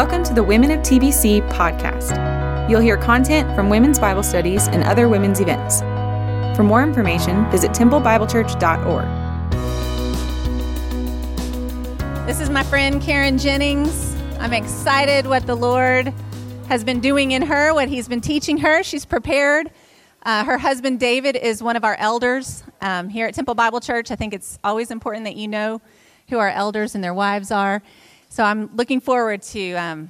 Welcome to the Women of TBC podcast. You'll hear content from women's Bible studies and other women's events. For more information, visit templebiblechurch.org. This is my friend Karen Jennings. I'm excited what the Lord has been doing in her, what He's been teaching her. She's prepared. Uh, her husband David is one of our elders um, here at Temple Bible Church. I think it's always important that you know who our elders and their wives are. So I'm looking forward to, um,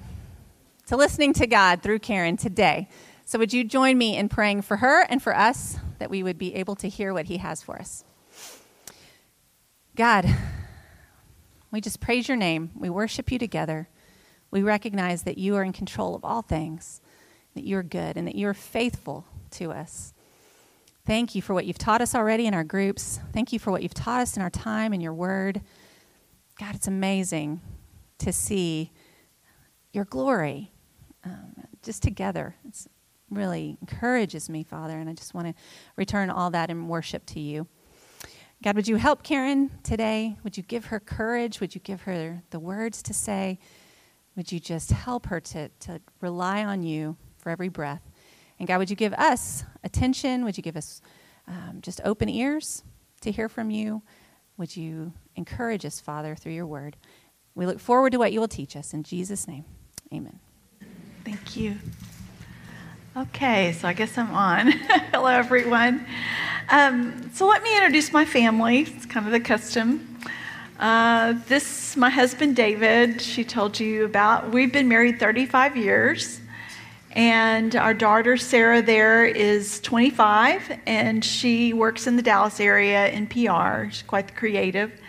to listening to God through Karen today. So would you join me in praying for her and for us that we would be able to hear what He has for us? God, we just praise your name. We worship you together. We recognize that you are in control of all things, that you're good, and that you're faithful to us. Thank you for what you've taught us already in our groups. Thank you for what you've taught us in our time in your word. God, it's amazing to see your glory um, just together. It really encourages me, Father, and I just want to return all that in worship to you. God, would you help Karen today? Would you give her courage? Would you give her the words to say? Would you just help her to, to rely on you for every breath? And God, would you give us attention? Would you give us um, just open ears to hear from you? Would you encourage us, Father, through your word? We look forward to what you will teach us. In Jesus' name, amen. Thank you. Okay, so I guess I'm on. Hello, everyone. Um, so let me introduce my family. It's kind of the custom. Uh, this, my husband David, she told you about. We've been married 35 years, and our daughter Sarah there is 25, and she works in the Dallas area in PR. She's quite the creative.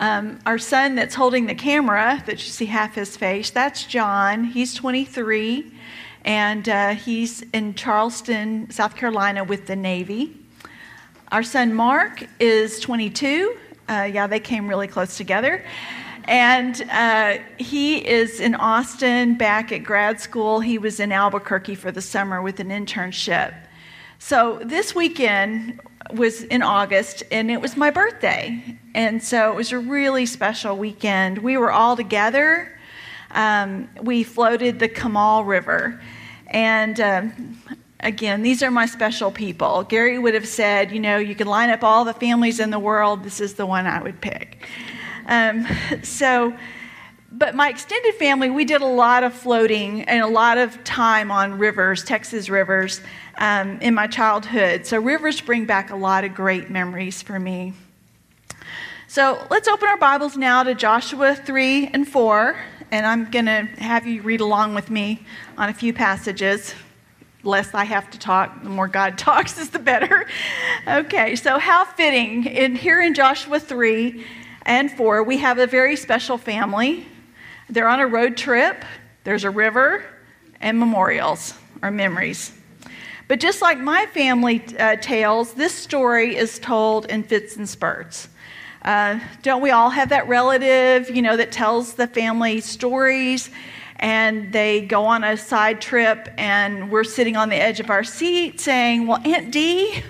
Um, our son that's holding the camera, that you see half his face, that's John. He's 23, and uh, he's in Charleston, South Carolina, with the Navy. Our son Mark is 22. Uh, yeah, they came really close together. And uh, he is in Austin back at grad school. He was in Albuquerque for the summer with an internship. So this weekend, was in August, and it was my birthday. And so it was a really special weekend. We were all together. Um, we floated the Comal River. And um, again, these are my special people. Gary would have said, you know, you can line up all the families in the world, this is the one I would pick. Um, so, but my extended family, we did a lot of floating and a lot of time on rivers, Texas rivers um, in my childhood. So rivers bring back a lot of great memories for me. So let's open our Bibles now to Joshua 3 and 4. And I'm going to have you read along with me on a few passages. Less I have to talk, the more God talks is the better. Okay, so how fitting. In, here in Joshua 3 and 4, we have a very special family. They're on a road trip, there's a river, and memorials or memories. But just like my family uh, tales, this story is told in fits and spurts. Uh, don't we all have that relative, you know, that tells the family stories and they go on a side trip and we're sitting on the edge of our seat saying, Well, Aunt Dee,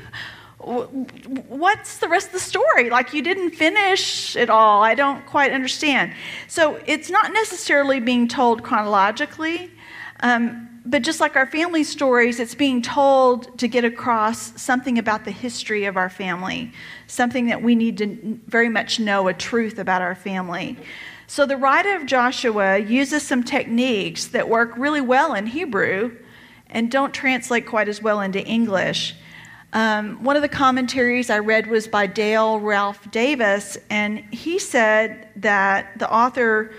what's the rest of the story? Like, you didn't finish it all. I don't quite understand. So, it's not necessarily being told chronologically. Um, but just like our family stories, it's being told to get across something about the history of our family, something that we need to very much know a truth about our family. So the writer of Joshua uses some techniques that work really well in Hebrew and don't translate quite as well into English. Um, one of the commentaries I read was by Dale Ralph Davis, and he said that the author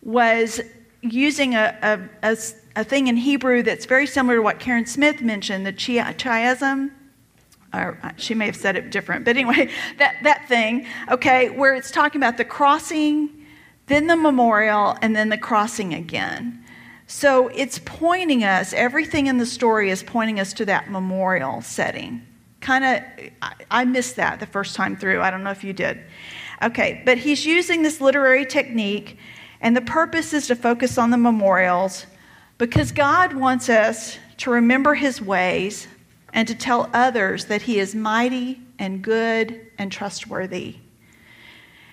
was using a, a, a a thing in Hebrew that's very similar to what Karen Smith mentioned, the chiasm. Or uh, she may have said it different, but anyway, that, that thing, okay, where it's talking about the crossing, then the memorial, and then the crossing again. So it's pointing us, everything in the story is pointing us to that memorial setting. Kind of, I, I missed that the first time through. I don't know if you did. Okay, but he's using this literary technique, and the purpose is to focus on the memorials because God wants us to remember his ways and to tell others that he is mighty and good and trustworthy.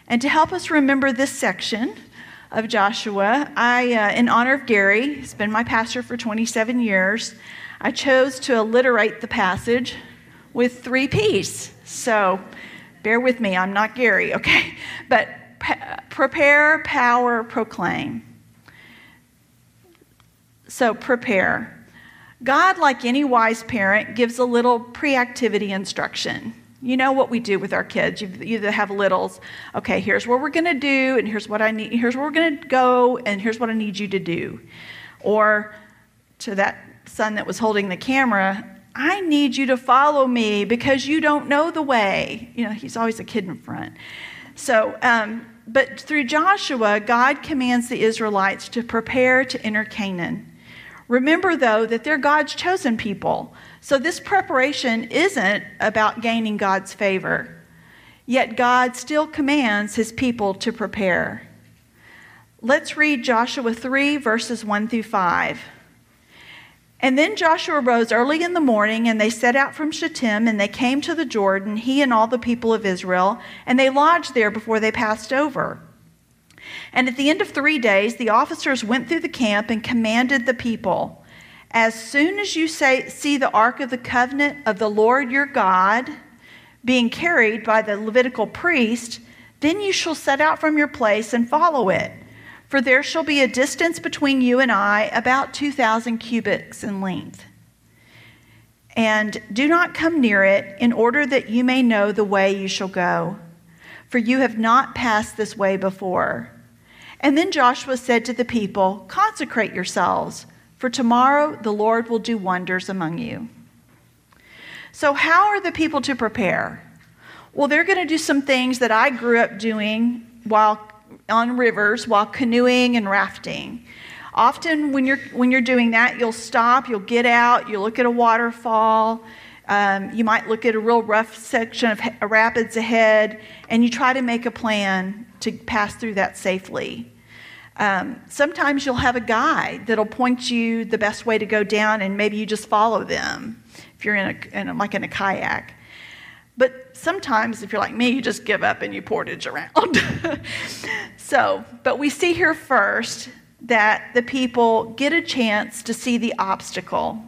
And to help us remember this section, of Joshua, I, uh, in honor of Gary, he's been my pastor for 27 years, I chose to alliterate the passage with three P's. So bear with me, I'm not Gary, okay? But prepare, power, proclaim. So prepare. God, like any wise parent, gives a little pre activity instruction. You know what we do with our kids. You either have littles, okay, here's what we're going to do, and here's what I need, here's where we're going to go, and here's what I need you to do. Or to that son that was holding the camera, I need you to follow me because you don't know the way. You know, he's always a kid in front. So, um, but through Joshua, God commands the Israelites to prepare to enter Canaan. Remember, though, that they're God's chosen people. So this preparation isn't about gaining God's favor. Yet God still commands his people to prepare. Let's read Joshua 3, verses 1 through 5. And then Joshua rose early in the morning, and they set out from Shittim, and they came to the Jordan, he and all the people of Israel, and they lodged there before they passed over. And at the end of three days, the officers went through the camp and commanded the people As soon as you say, see the ark of the covenant of the Lord your God being carried by the Levitical priest, then you shall set out from your place and follow it. For there shall be a distance between you and I, about 2,000 cubits in length. And do not come near it, in order that you may know the way you shall go. For you have not passed this way before. And then Joshua said to the people, Consecrate yourselves, for tomorrow the Lord will do wonders among you. So, how are the people to prepare? Well, they're going to do some things that I grew up doing while on rivers, while canoeing and rafting. Often, when you're, when you're doing that, you'll stop, you'll get out, you'll look at a waterfall, um, you might look at a real rough section of rapids ahead, and you try to make a plan to pass through that safely. Um, sometimes you'll have a guide that'll point you the best way to go down, and maybe you just follow them if you're in a, in a like in a kayak. But sometimes, if you're like me, you just give up and you portage around. so, but we see here first that the people get a chance to see the obstacle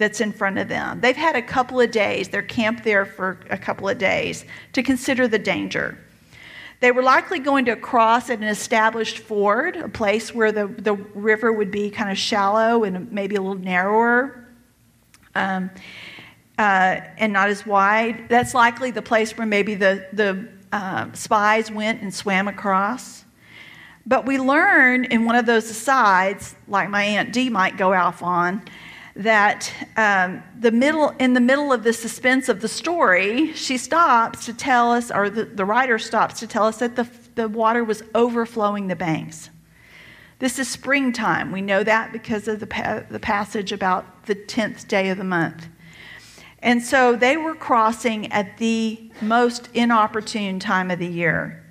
that's in front of them. They've had a couple of days, they're camped there for a couple of days to consider the danger. They were likely going to cross at an established ford, a place where the, the river would be kind of shallow and maybe a little narrower um, uh, and not as wide. That's likely the place where maybe the, the uh, spies went and swam across. But we learn in one of those asides, like my Aunt Dee might go off on, that um, the middle, in the middle of the suspense of the story, she stops to tell us, or the, the writer stops to tell us that the, the water was overflowing the banks. This is springtime. We know that because of the, pa- the passage about the 10th day of the month. And so they were crossing at the most inopportune time of the year.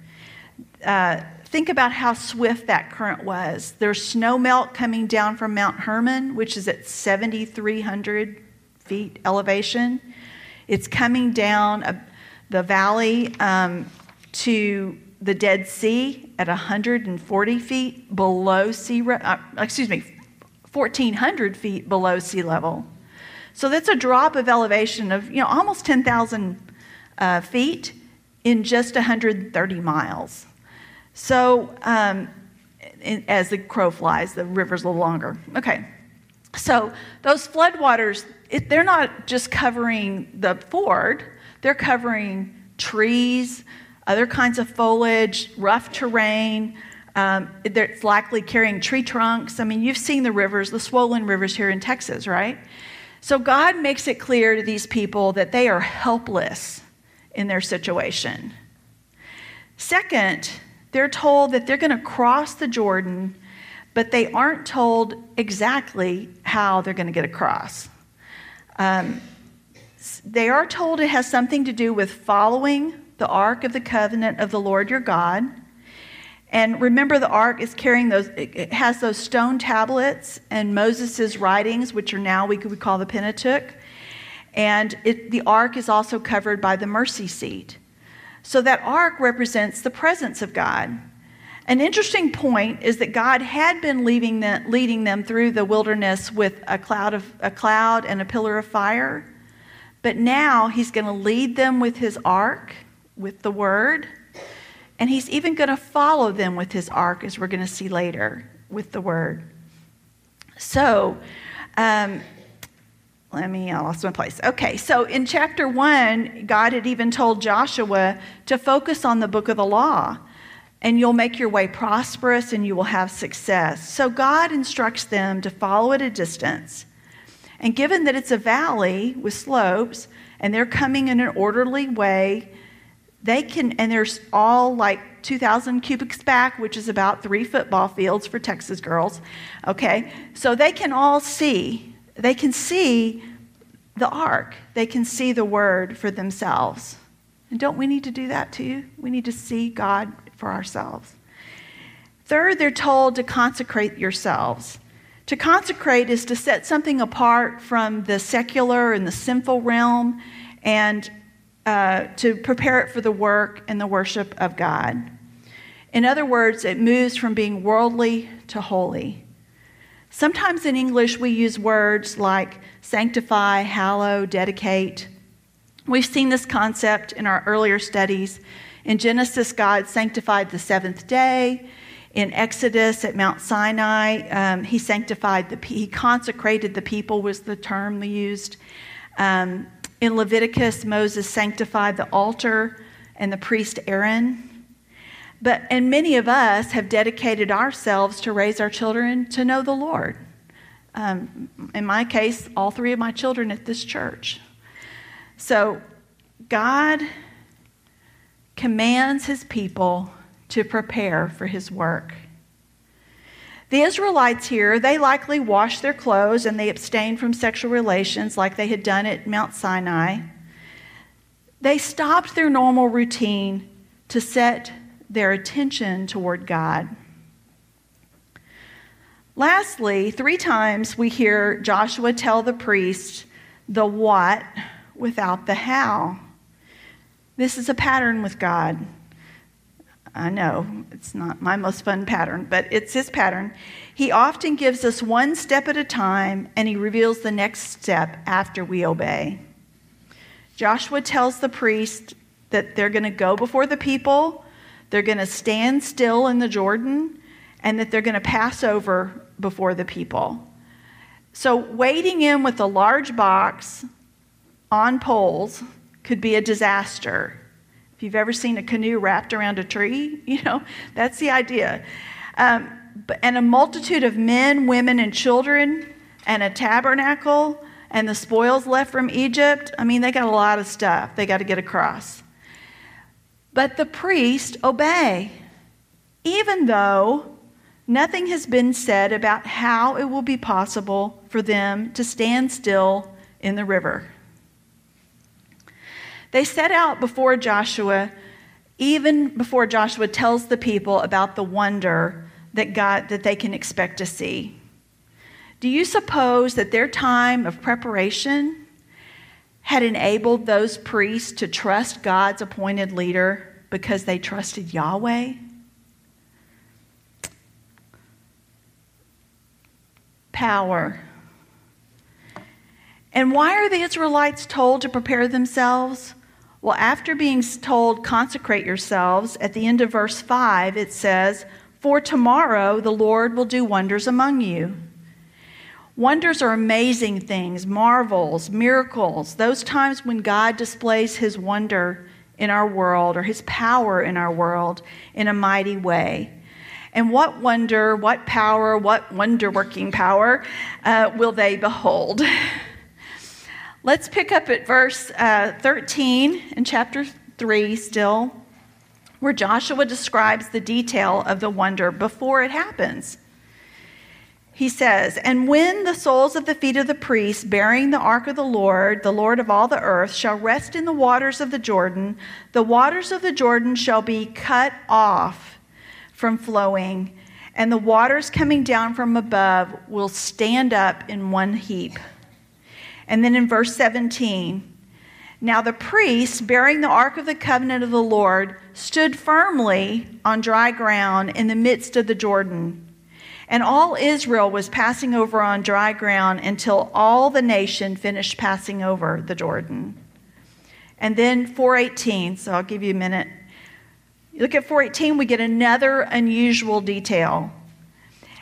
Uh, think about how swift that current was. There's snow melt coming down from Mount Hermon, which is at 7,300 feet elevation. It's coming down uh, the valley um, to the Dead Sea at 140 feet below sea, uh, excuse me, 1,400 feet below sea level. So that's a drop of elevation of you know almost 10,000 uh, feet in just 130 miles. So, um, as the crow flies, the river's a little longer. Okay. So, those floodwaters, it, they're not just covering the ford, they're covering trees, other kinds of foliage, rough terrain. Um, it's likely carrying tree trunks. I mean, you've seen the rivers, the swollen rivers here in Texas, right? So, God makes it clear to these people that they are helpless in their situation. Second, they're told that they're going to cross the Jordan, but they aren't told exactly how they're going to get across. Um, they are told it has something to do with following the Ark of the Covenant of the Lord your God. And remember, the ark is carrying those, it has those stone tablets and Moses' writings, which are now we could call the Pentateuch. And it, the ark is also covered by the mercy seat. So that ark represents the presence of God. An interesting point is that God had been leading them, through the wilderness with a cloud, of, a cloud and a pillar of fire. But now he's going to lead them with his ark, with the word. And he's even going to follow them with his ark, as we're going to see later, with the word. So, um, let me, I lost my place. Okay, so in chapter one, God had even told Joshua to focus on the book of the law and you'll make your way prosperous and you will have success. So God instructs them to follow at a distance. And given that it's a valley with slopes and they're coming in an orderly way, they can, and there's all like 2,000 cubits back, which is about three football fields for Texas girls. Okay, so they can all see, they can see the ark, they can see the word for themselves. And don't we need to do that too? We need to see God for ourselves. Third, they're told to consecrate yourselves. To consecrate is to set something apart from the secular and the sinful realm and uh, to prepare it for the work and the worship of God. In other words, it moves from being worldly to holy. Sometimes in English we use words like sanctify, hallow, dedicate. We've seen this concept in our earlier studies in Genesis, God sanctified the seventh day. In Exodus at Mount Sinai, um, he sanctified the he consecrated the people was the term used. Um, in Leviticus, Moses sanctified the altar and the priest Aaron. But and many of us have dedicated ourselves to raise our children to know the Lord. Um, in my case, all three of my children at this church. So God commands his people to prepare for his work. The Israelites here, they likely washed their clothes and they abstained from sexual relations like they had done at Mount Sinai. They stopped their normal routine to set their attention toward God. Lastly, three times we hear Joshua tell the priest the what without the how. This is a pattern with God. I know it's not my most fun pattern, but it's his pattern. He often gives us one step at a time, and he reveals the next step after we obey. Joshua tells the priest that they're going to go before the people, they're going to stand still in the Jordan, and that they're going to pass over before the people. So, wading in with a large box on poles could be a disaster. If you've ever seen a canoe wrapped around a tree, you know, that's the idea. Um, and a multitude of men, women, and children, and a tabernacle, and the spoils left from Egypt. I mean, they got a lot of stuff they got to get across. But the priests obey, even though nothing has been said about how it will be possible for them to stand still in the river. They set out before Joshua, even before Joshua tells the people about the wonder that God that they can expect to see. Do you suppose that their time of preparation had enabled those priests to trust God's appointed leader because they trusted Yahweh? Power. And why are the Israelites told to prepare themselves? Well, after being told, consecrate yourselves, at the end of verse 5, it says, For tomorrow the Lord will do wonders among you. Wonders are amazing things, marvels, miracles, those times when God displays his wonder in our world or his power in our world in a mighty way. And what wonder, what power, what wonder working power uh, will they behold? Let's pick up at verse uh, 13 in chapter 3 still, where Joshua describes the detail of the wonder before it happens. He says, And when the soles of the feet of the priests bearing the ark of the Lord, the Lord of all the earth, shall rest in the waters of the Jordan, the waters of the Jordan shall be cut off from flowing, and the waters coming down from above will stand up in one heap. And then in verse 17, Now the priests bearing the ark of the covenant of the Lord stood firmly on dry ground in the midst of the Jordan. And all Israel was passing over on dry ground until all the nation finished passing over the Jordan. And then 418, so I'll give you a minute. Look at 418, we get another unusual detail.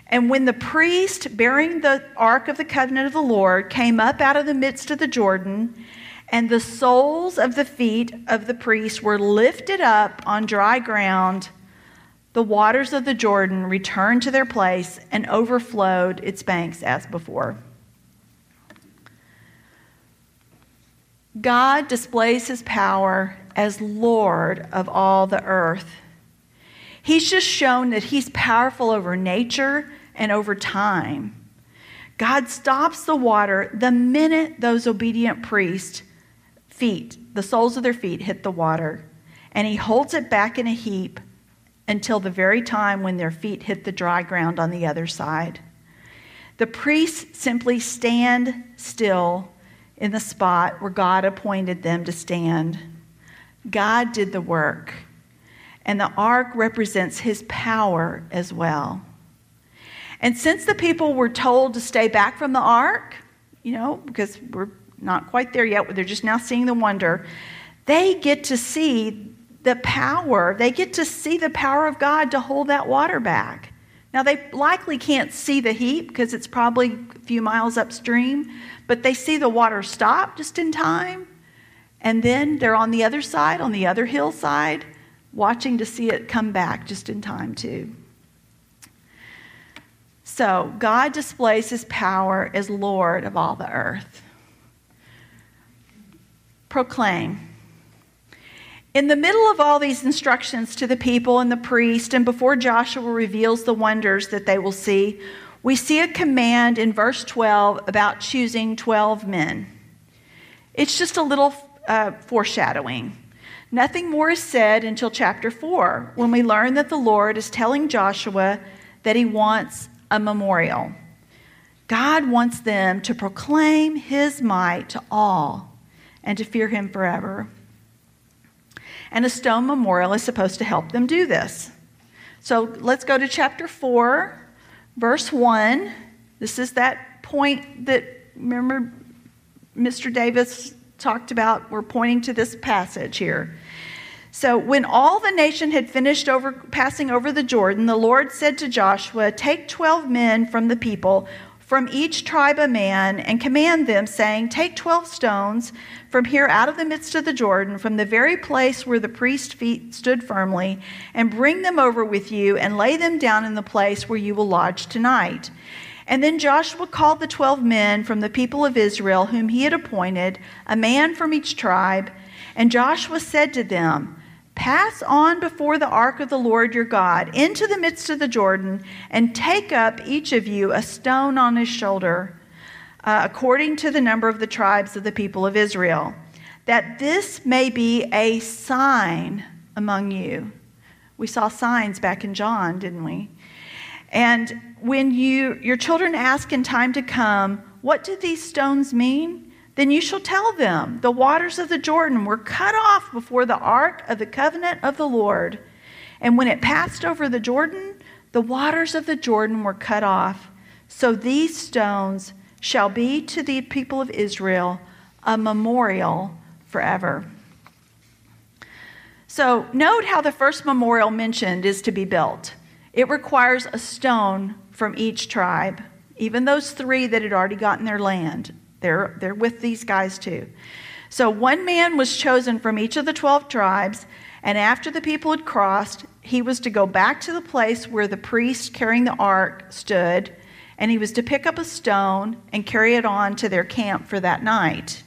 And when the priest bearing the ark of the covenant of the Lord came up out of the midst of the Jordan, and the soles of the feet of the priest were lifted up on dry ground, the waters of the Jordan returned to their place and overflowed its banks as before. God displays his power as Lord of all the earth. He's just shown that he's powerful over nature and over time. God stops the water the minute those obedient priests' feet, the soles of their feet, hit the water, and he holds it back in a heap until the very time when their feet hit the dry ground on the other side. The priests simply stand still in the spot where God appointed them to stand. God did the work, and the ark represents his power as well. And since the people were told to stay back from the ark, you know, because we're not quite there yet, they're just now seeing the wonder, they get to see the power, they get to see the power of God to hold that water back. Now, they likely can't see the heap because it's probably a few miles upstream, but they see the water stop just in time. And then they're on the other side, on the other hillside, watching to see it come back just in time, too. So, God displays his power as Lord of all the earth. Proclaim. In the middle of all these instructions to the people and the priest, and before Joshua reveals the wonders that they will see, we see a command in verse 12 about choosing 12 men. It's just a little uh, foreshadowing. Nothing more is said until chapter 4, when we learn that the Lord is telling Joshua that he wants a memorial. God wants them to proclaim his might to all and to fear him forever. And a stone memorial is supposed to help them do this. So let's go to chapter 4, verse 1. This is that point that, remember, Mr. Davis talked about. We're pointing to this passage here. So when all the nation had finished over, passing over the Jordan, the Lord said to Joshua, Take 12 men from the people from each tribe a man and command them, saying, Take 12 stones from here out of the midst of the Jordan, from the very place where the priest's feet stood firmly, and bring them over with you and lay them down in the place where you will lodge tonight. And then Joshua called the 12 men from the people of Israel, whom he had appointed, a man from each tribe. And Joshua said to them, Pass on before the ark of the Lord your God into the midst of the Jordan, and take up each of you a stone on his shoulder, uh, according to the number of the tribes of the people of Israel, that this may be a sign among you. We saw signs back in John, didn't we? And when you, your children ask in time to come, What do these stones mean? Then you shall tell them, The waters of the Jordan were cut off before the ark of the covenant of the Lord. And when it passed over the Jordan, the waters of the Jordan were cut off. So these stones shall be to the people of Israel a memorial forever. So, note how the first memorial mentioned is to be built. It requires a stone from each tribe, even those three that had already gotten their land. They're, they're with these guys too. So one man was chosen from each of the 12 tribes, and after the people had crossed, he was to go back to the place where the priest carrying the ark stood, and he was to pick up a stone and carry it on to their camp for that night.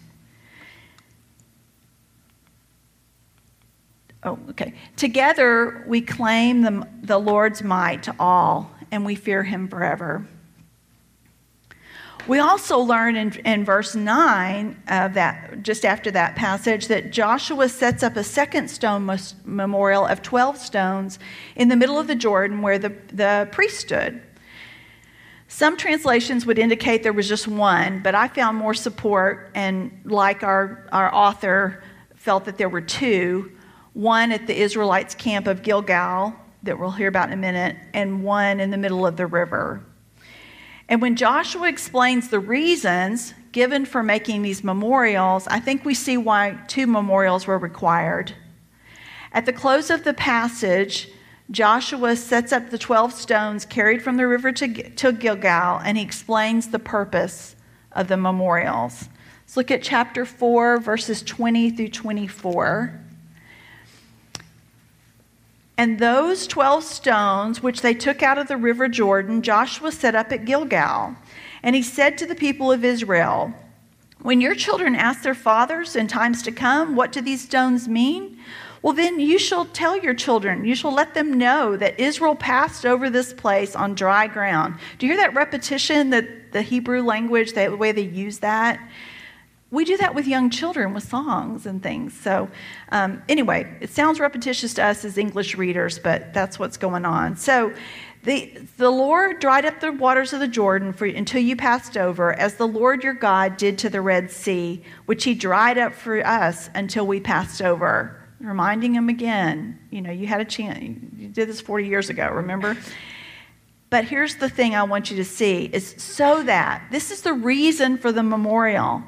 Oh, okay. Together we claim the, the Lord's might to all, and we fear him forever. We also learn in, in verse 9 of that, just after that passage, that Joshua sets up a second stone memorial of 12 stones in the middle of the Jordan where the, the priest stood. Some translations would indicate there was just one, but I found more support, and like our, our author, felt that there were two one at the Israelites' camp of Gilgal, that we'll hear about in a minute, and one in the middle of the river. And when Joshua explains the reasons given for making these memorials, I think we see why two memorials were required. At the close of the passage, Joshua sets up the 12 stones carried from the river to, to Gilgal, and he explains the purpose of the memorials. Let's look at chapter 4, verses 20 through 24. And those 12 stones which they took out of the river Jordan, Joshua set up at Gilgal. And he said to the people of Israel, When your children ask their fathers in times to come, What do these stones mean? Well, then you shall tell your children, you shall let them know that Israel passed over this place on dry ground. Do you hear that repetition, that the Hebrew language, the way they use that? We do that with young children with songs and things. So, um, anyway, it sounds repetitious to us as English readers, but that's what's going on. So, the, the Lord dried up the waters of the Jordan for, until you passed over, as the Lord your God did to the Red Sea, which he dried up for us until we passed over reminding him again, you know, you had a chance, you did this 40 years ago, remember? But here's the thing I want you to see is so that this is the reason for the memorial,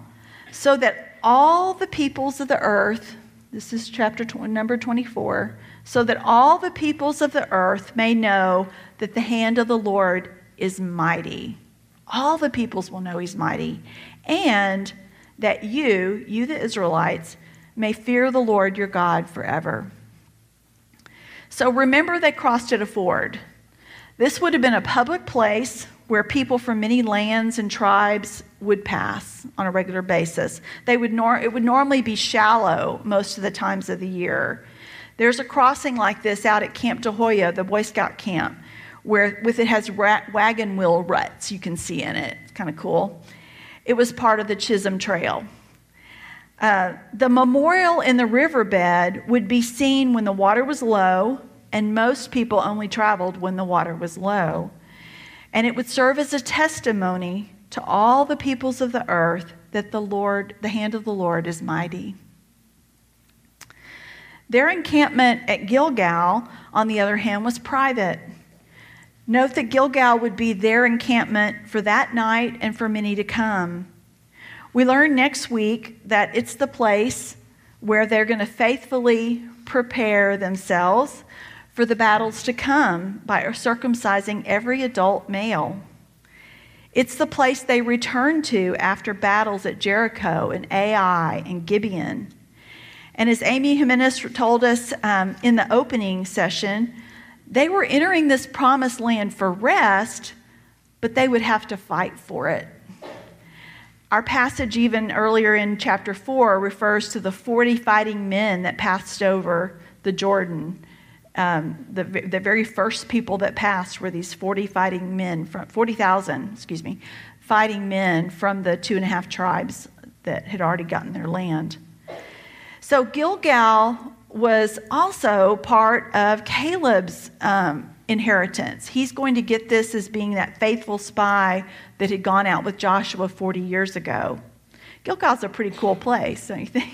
so that all the peoples of the earth, this is chapter 20, number 24, so that all the peoples of the earth may know that the hand of the Lord is mighty. All the peoples will know he's mighty. And that you, you the Israelites, may fear the Lord your God forever. So remember, they crossed at a ford. This would have been a public place where people from many lands and tribes would pass on a regular basis. They would nor- it would normally be shallow most of the times of the year. There's a crossing like this out at Camp Tahuaya, the Boy Scout camp, where with it has ra- wagon wheel ruts you can see in it. It's kind of cool. It was part of the Chisholm Trail. Uh, the memorial in the riverbed would be seen when the water was low, and most people only traveled when the water was low. And it would serve as a testimony to all the peoples of the earth that the Lord, the hand of the Lord is mighty. Their encampment at Gilgal, on the other hand, was private. Note that Gilgal would be their encampment for that night and for many to come. We learn next week that it's the place where they're going to faithfully prepare themselves for the battles to come by circumcising every adult male. It's the place they return to after battles at Jericho and Ai and Gibeon. And as Amy Jimenez told us um, in the opening session, they were entering this promised land for rest, but they would have to fight for it. Our passage, even earlier in chapter 4, refers to the 40 fighting men that passed over the Jordan. Um, the, the very first people that passed were these 40 fighting men, from 40,000, excuse me, fighting men from the two and a half tribes that had already gotten their land. So Gilgal was also part of Caleb's um, inheritance. He's going to get this as being that faithful spy that had gone out with Joshua 40 years ago. Gilgal's a pretty cool place, don't you think?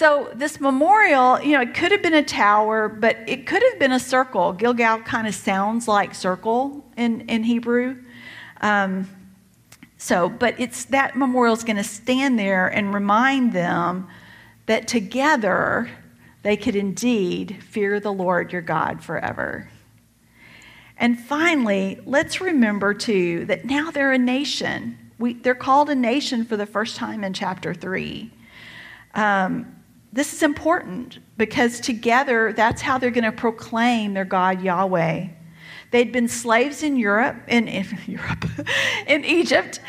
So, this memorial, you know, it could have been a tower, but it could have been a circle. Gilgal kind of sounds like circle in, in Hebrew. Um, so, but it's that memorial is going to stand there and remind them that together they could indeed fear the Lord your God forever. And finally, let's remember too that now they're a nation. We, they're called a nation for the first time in chapter 3. Um, this is important because together that's how they're going to proclaim their God Yahweh. They'd been slaves in Europe, in, in Europe, in Egypt,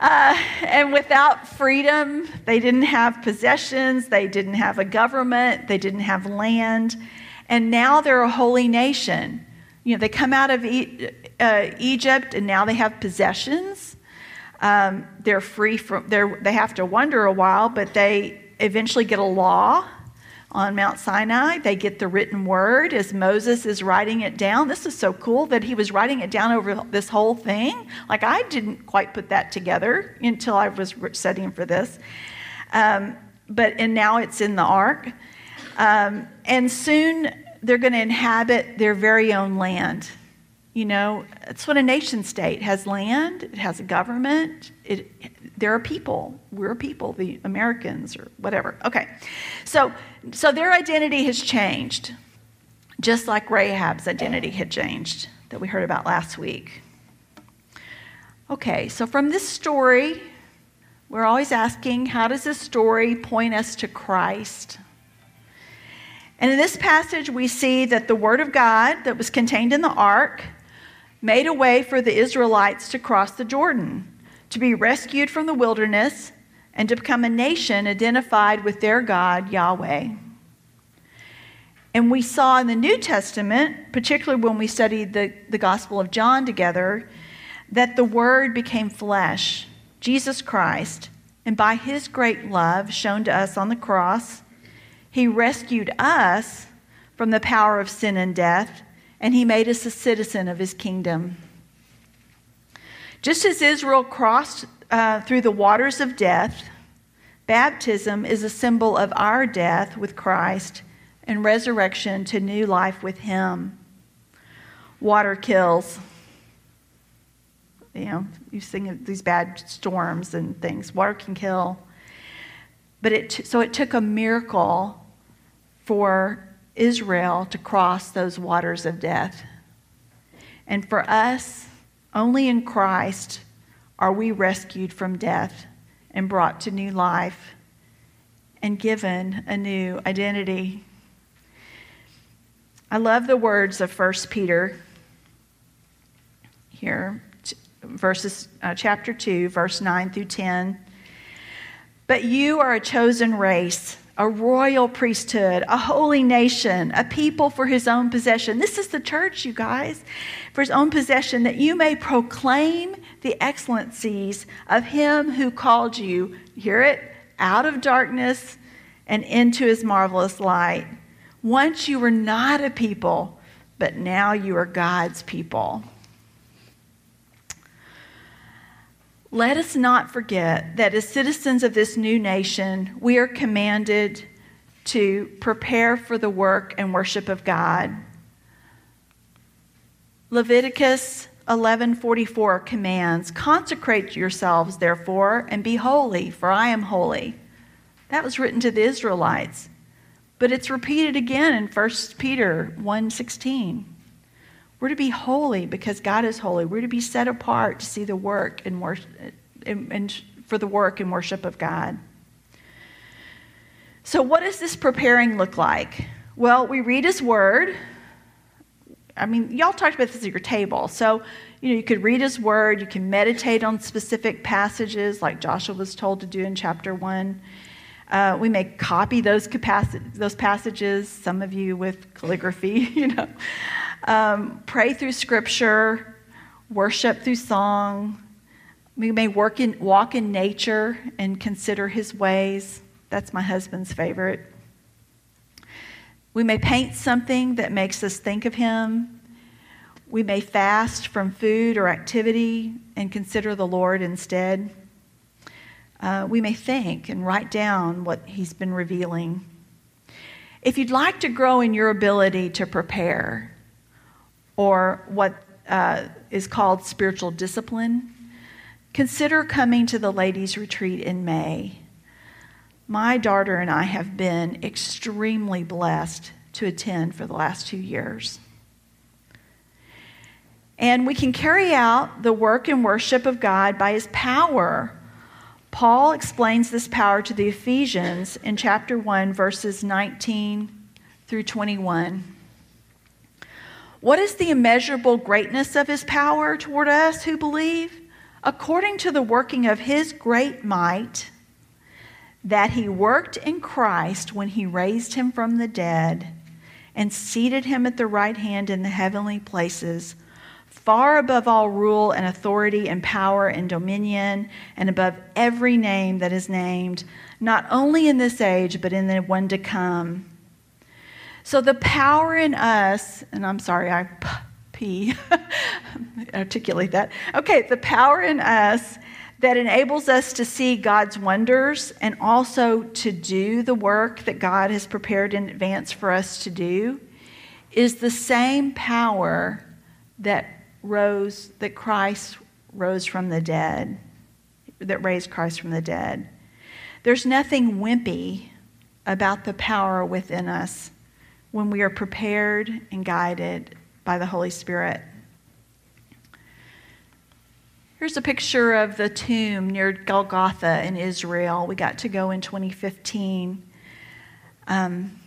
uh, and without freedom, they didn't have possessions, they didn't have a government, they didn't have land, and now they're a holy nation. You know, they come out of e- uh, Egypt and now they have possessions. Um, they're free from, they're, they have to wonder a while, but they eventually get a law on Mount Sinai. They get the written word as Moses is writing it down. This is so cool that he was writing it down over this whole thing. Like, I didn't quite put that together until I was studying for this. Um, but, and now it's in the ark. Um, and soon they're going to inhabit their very own land. You know, it's what a nation state has land, it has a government, it, there are people. We're people, the Americans or whatever. Okay. So, so their identity has changed, just like Rahab's identity had changed that we heard about last week. Okay, so from this story, we're always asking how does this story point us to Christ? And in this passage, we see that the Word of God that was contained in the ark made a way for the Israelites to cross the Jordan, to be rescued from the wilderness, and to become a nation identified with their God, Yahweh. And we saw in the New Testament, particularly when we studied the, the Gospel of John together, that the Word became flesh, Jesus Christ, and by his great love shown to us on the cross, he rescued us from the power of sin and death and he made us a citizen of his kingdom. Just as Israel crossed uh, through the waters of death, baptism is a symbol of our death with Christ and resurrection to new life with him. Water kills. You know, you sing these bad storms and things. Water can kill. But it, so it took a miracle for Israel to cross those waters of death. And for us, only in Christ are we rescued from death and brought to new life and given a new identity. I love the words of 1 Peter here, verses, uh, chapter 2, verse 9 through 10. But you are a chosen race a royal priesthood, a holy nation, a people for his own possession. This is the church, you guys, for his own possession, that you may proclaim the excellencies of him who called you, hear it, out of darkness and into his marvelous light. Once you were not a people, but now you are God's people. Let us not forget that as citizens of this new nation, we are commanded to prepare for the work and worship of God. Leviticus 11:44 commands, "Consecrate yourselves therefore and be holy, for I am holy." That was written to the Israelites. But it's repeated again in 1 Peter 1:16. We're to be holy because God is holy. We're to be set apart to see the work and, and for the work and worship of God. So, what does this preparing look like? Well, we read His Word. I mean, y'all talked about this at your table. So, you know, you could read His Word. You can meditate on specific passages, like Joshua was told to do in chapter one. Uh, we may copy those, capaci- those passages. Some of you with calligraphy, you know um, pray through scripture, worship through song. We may work in, walk in nature and consider his ways. That's my husband's favorite. We may paint something that makes us think of him. We may fast from food or activity and consider the Lord instead. Uh, we may think and write down what he's been revealing. If you'd like to grow in your ability to prepare, or what uh, is called spiritual discipline, consider coming to the ladies' retreat in May. My daughter and I have been extremely blessed to attend for the last two years. And we can carry out the work and worship of God by His power. Paul explains this power to the Ephesians in chapter 1, verses 19 through 21. What is the immeasurable greatness of his power toward us who believe? According to the working of his great might, that he worked in Christ when he raised him from the dead and seated him at the right hand in the heavenly places, far above all rule and authority and power and dominion, and above every name that is named, not only in this age, but in the one to come So the power in us, and I'm sorry, I p articulate that. Okay, the power in us that enables us to see God's wonders and also to do the work that God has prepared in advance for us to do is the same power that rose that Christ rose from the dead that raised Christ from the dead. There's nothing wimpy about the power within us when we are prepared and guided by the Holy Spirit. Here's a picture of the tomb near Golgotha in Israel. We got to go in 2015. Um,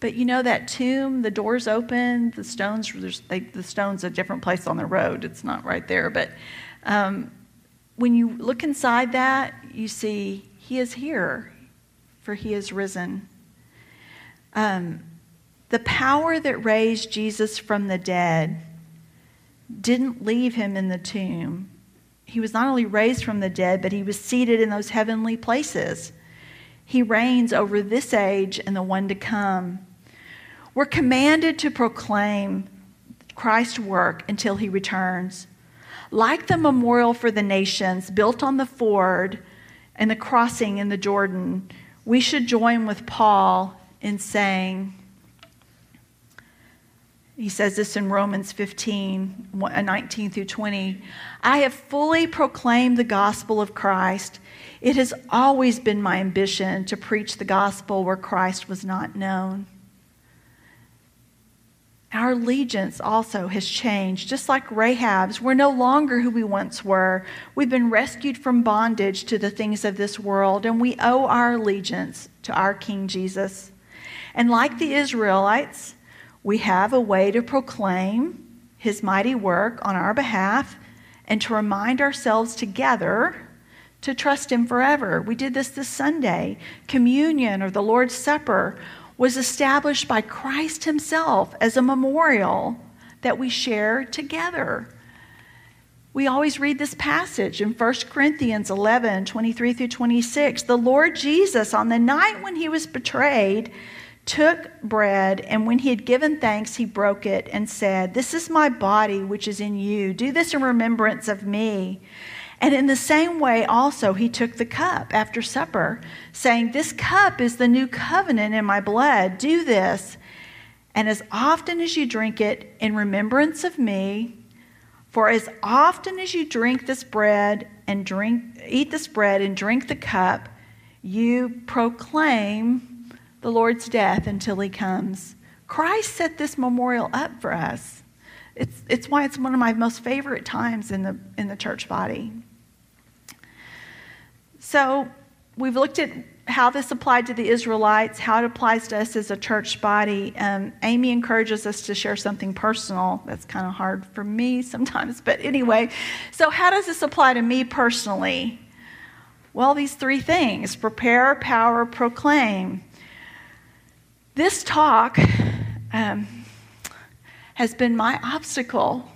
but you know that tomb, the doors open, the stones, they, the stone's a different place on the road. It's not right there. But um, when you look inside that, you see he is here, for he is risen. Um, the power that raised Jesus from the dead didn't leave him in the tomb. He was not only raised from the dead, but he was seated in those heavenly places. He reigns over this age and the one to come. We're commanded to proclaim Christ's work until he returns. Like the memorial for the nations built on the ford and the crossing in the Jordan, we should join with Paul in saying, he says this in Romans 15, uh, 19 through 20. I have fully proclaimed the gospel of Christ. It has always been my ambition to preach the gospel where Christ was not known. Our allegiance also has changed, just like Rahab's. We're no longer who we once were. We've been rescued from bondage to the things of this world, and we owe our allegiance to our King Jesus. And like the Israelites, we have a way to proclaim his mighty work on our behalf and to remind ourselves together to trust him forever. We did this this Sunday. Communion or the Lord's Supper was established by Christ Himself as a memorial that we share together. We always read this passage in 1 Corinthians 11 23 through 26. The Lord Jesus, on the night when He was betrayed, took bread, and when he had given thanks, he broke it and said, This is my body, which is in you. Do this in remembrance of me. And in the same way, also, he took the cup after supper, saying, This cup is the new covenant in my blood. Do this. And as often as you drink it in remembrance of me, for as often as you drink this bread and drink, eat this bread and drink the cup, you proclaim the Lord's death until he comes. Christ set this memorial up for us. It's, it's why it's one of my most favorite times in the, in the church body. So we've looked at how this applied to the Israelites, how it applies to us as a church body. Um, Amy encourages us to share something personal. That's kind of hard for me sometimes, but anyway. So, how does this apply to me personally? Well, these three things prepare, power, proclaim. This talk um, has been my obstacle.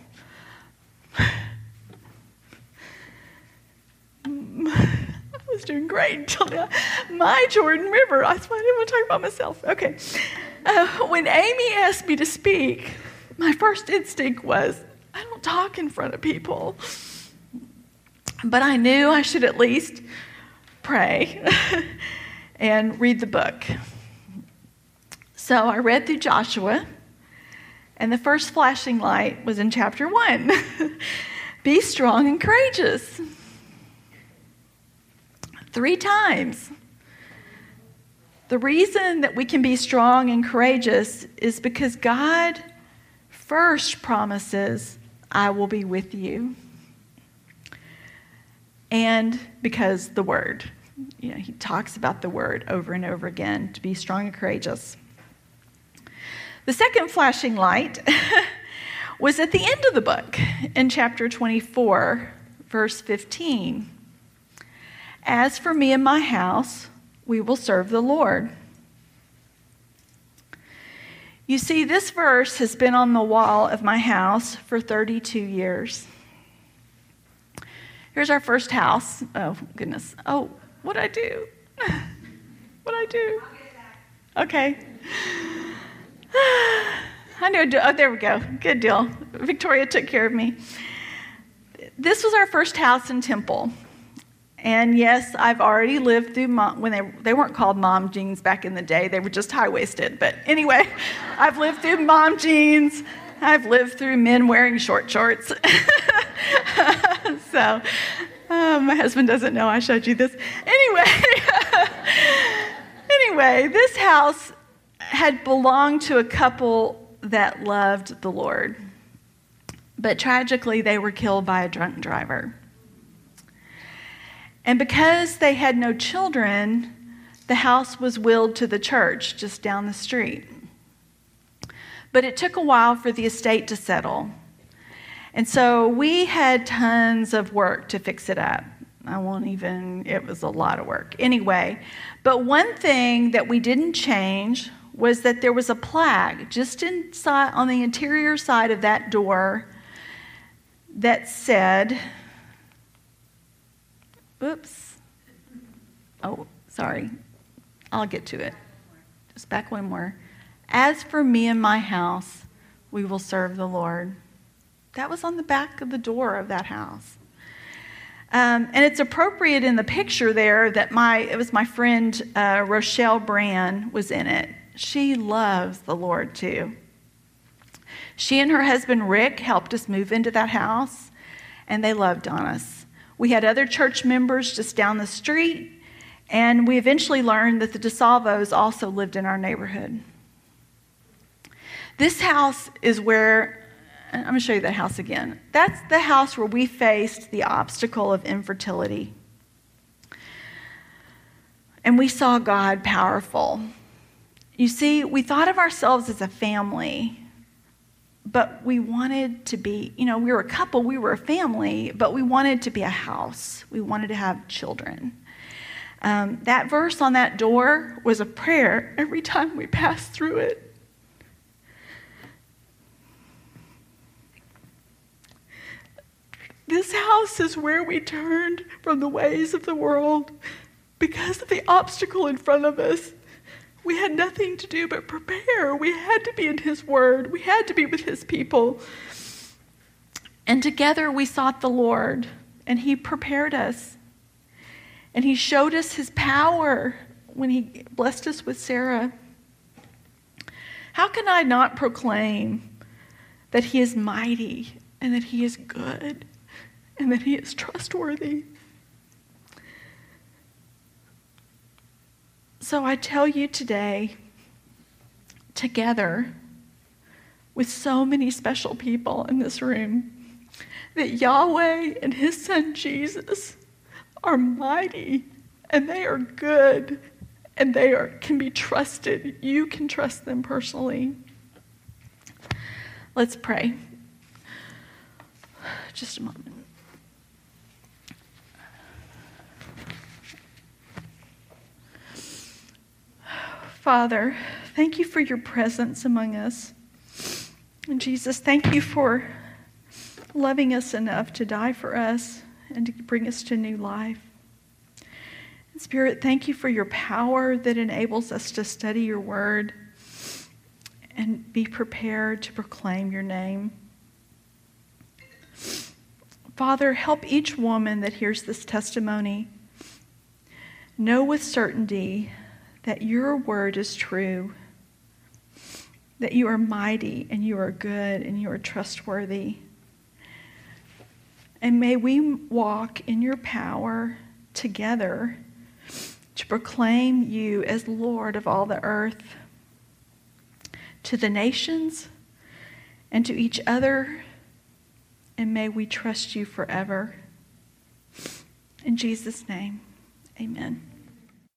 I was doing great until my Jordan River. I didn't want to talk about myself. Okay. Uh, when Amy asked me to speak, my first instinct was, I don't talk in front of people. But I knew I should at least pray and read the book. So I read through Joshua, and the first flashing light was in chapter one Be strong and courageous three times. The reason that we can be strong and courageous is because God first promises, I will be with you. And because the word, you know, he talks about the word over and over again to be strong and courageous. The second flashing light was at the end of the book in chapter 24, verse 15. As for me and my house, we will serve the Lord. You see, this verse has been on the wall of my house for 32 years. Here's our first house. Oh, goodness. Oh, what I do? what I do? Okay. I know. Oh, there we go. Good deal. Victoria took care of me. This was our first house in Temple. And yes, I've already lived through mom, when they, they weren't called mom jeans back in the day, they were just high waisted. But anyway, I've lived through mom jeans. I've lived through men wearing short shorts. so uh, my husband doesn't know I showed you this. Anyway, anyway, this house had belonged to a couple that loved the Lord. But tragically, they were killed by a drunk driver. And because they had no children, the house was willed to the church just down the street. But it took a while for the estate to settle. And so we had tons of work to fix it up. I won't even, it was a lot of work. Anyway, but one thing that we didn't change was that there was a plaque just inside on the interior side of that door that said, oops, oh, sorry, I'll get to it. Just back one more. As for me and my house, we will serve the Lord. That was on the back of the door of that house. Um, and it's appropriate in the picture there that my it was my friend uh, Rochelle Brand was in it. She loves the Lord too. She and her husband Rick helped us move into that house, and they loved on us. We had other church members just down the street, and we eventually learned that the DeSalvos also lived in our neighborhood. This house is where, I'm going to show you that house again. That's the house where we faced the obstacle of infertility. And we saw God powerful. You see, we thought of ourselves as a family, but we wanted to be, you know, we were a couple, we were a family, but we wanted to be a house. We wanted to have children. Um, that verse on that door was a prayer every time we passed through it. This house is where we turned from the ways of the world because of the obstacle in front of us. We had nothing to do but prepare. We had to be in His Word, we had to be with His people. And together we sought the Lord, and He prepared us. And He showed us His power when He blessed us with Sarah. How can I not proclaim that He is mighty and that He is good and that He is trustworthy? So I tell you today, together with so many special people in this room, that Yahweh and His Son Jesus are mighty and they are good and they are, can be trusted. You can trust them personally. Let's pray. Just a moment. Father, thank you for your presence among us. And Jesus, thank you for loving us enough to die for us and to bring us to new life. And Spirit, thank you for your power that enables us to study your word and be prepared to proclaim your name. Father, help each woman that hears this testimony know with certainty that your word is true, that you are mighty and you are good and you are trustworthy. And may we walk in your power together to proclaim you as Lord of all the earth to the nations and to each other. And may we trust you forever. In Jesus' name, amen.